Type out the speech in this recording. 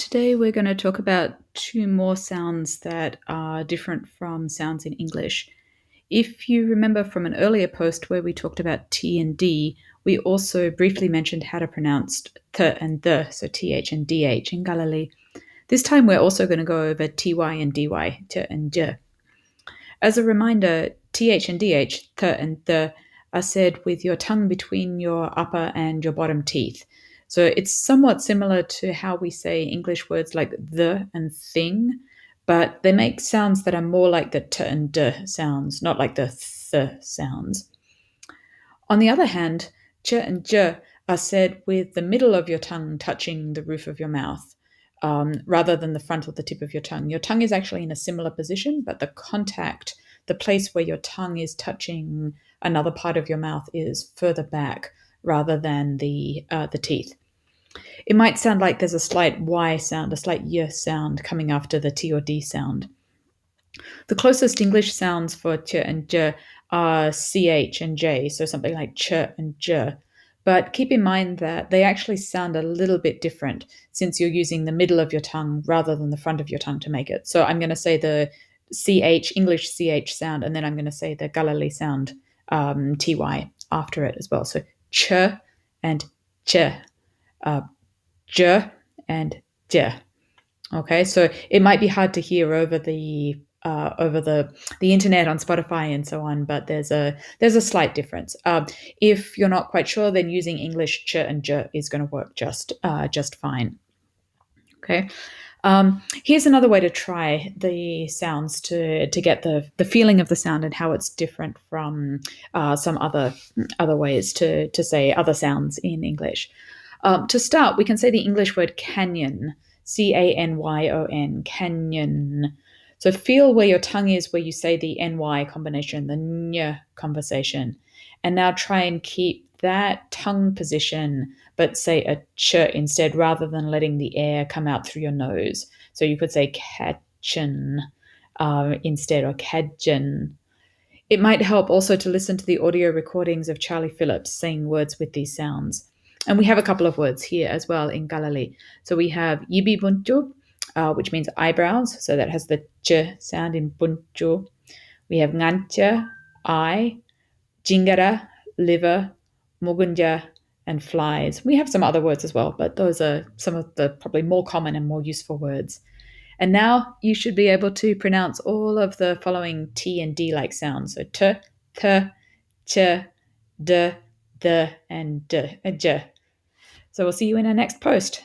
Today we're going to talk about two more sounds that are different from sounds in English. If you remember from an earlier post where we talked about T and D, we also briefly mentioned how to pronounce th and the, so th and dh in Galilee. This time we're also going to go over ty and dy, t and j. As a reminder, th and dh, th and the, are said with your tongue between your upper and your bottom teeth. So it's somewhat similar to how we say English words like the and thing, but they make sounds that are more like the t and d sounds, not like the th sounds. On the other hand, ch and j are said with the middle of your tongue touching the roof of your mouth. Um, rather than the front or the tip of your tongue. Your tongue is actually in a similar position, but the contact, the place where your tongue is touching another part of your mouth, is further back rather than the uh, the teeth. It might sound like there's a slight Y sound, a slight Y sound coming after the T or D sound. The closest English sounds for ch and j are ch and j, so something like ch and j. But keep in mind that they actually sound a little bit different since you're using the middle of your tongue rather than the front of your tongue to make it. So I'm going to say the ch, English ch sound, and then I'm going to say the Galilee sound, um, ty, after it as well. So ch and ch uh, j and j. Okay, so it might be hard to hear over the uh, over the the internet on Spotify and so on, but there's a there's a slight difference. Um, if you're not quite sure, then using English ch and j is going to work just uh, just fine. Okay. Um, here's another way to try the sounds to to get the the feeling of the sound and how it's different from uh, some other other ways to to say other sounds in English. Um, to start, we can say the English word canyon, C A N Y O N, canyon. So feel where your tongue is where you say the NY combination, the ny conversation. And now try and keep that tongue position, but say a ch instead rather than letting the air come out through your nose. So you could say catchin uh, instead or cadgen. It might help also to listen to the audio recordings of Charlie Phillips saying words with these sounds. And we have a couple of words here as well in Galilee. So we have yibi uh, which means eyebrows. So that has the ch sound in buntu. We have ngancha, eye, jingara, liver, mugunja, and flies. We have some other words as well, but those are some of the probably more common and more useful words. And now you should be able to pronounce all of the following T and D like sounds. So t, th, ch, d, the, and uh, and j. So we'll see you in our next post.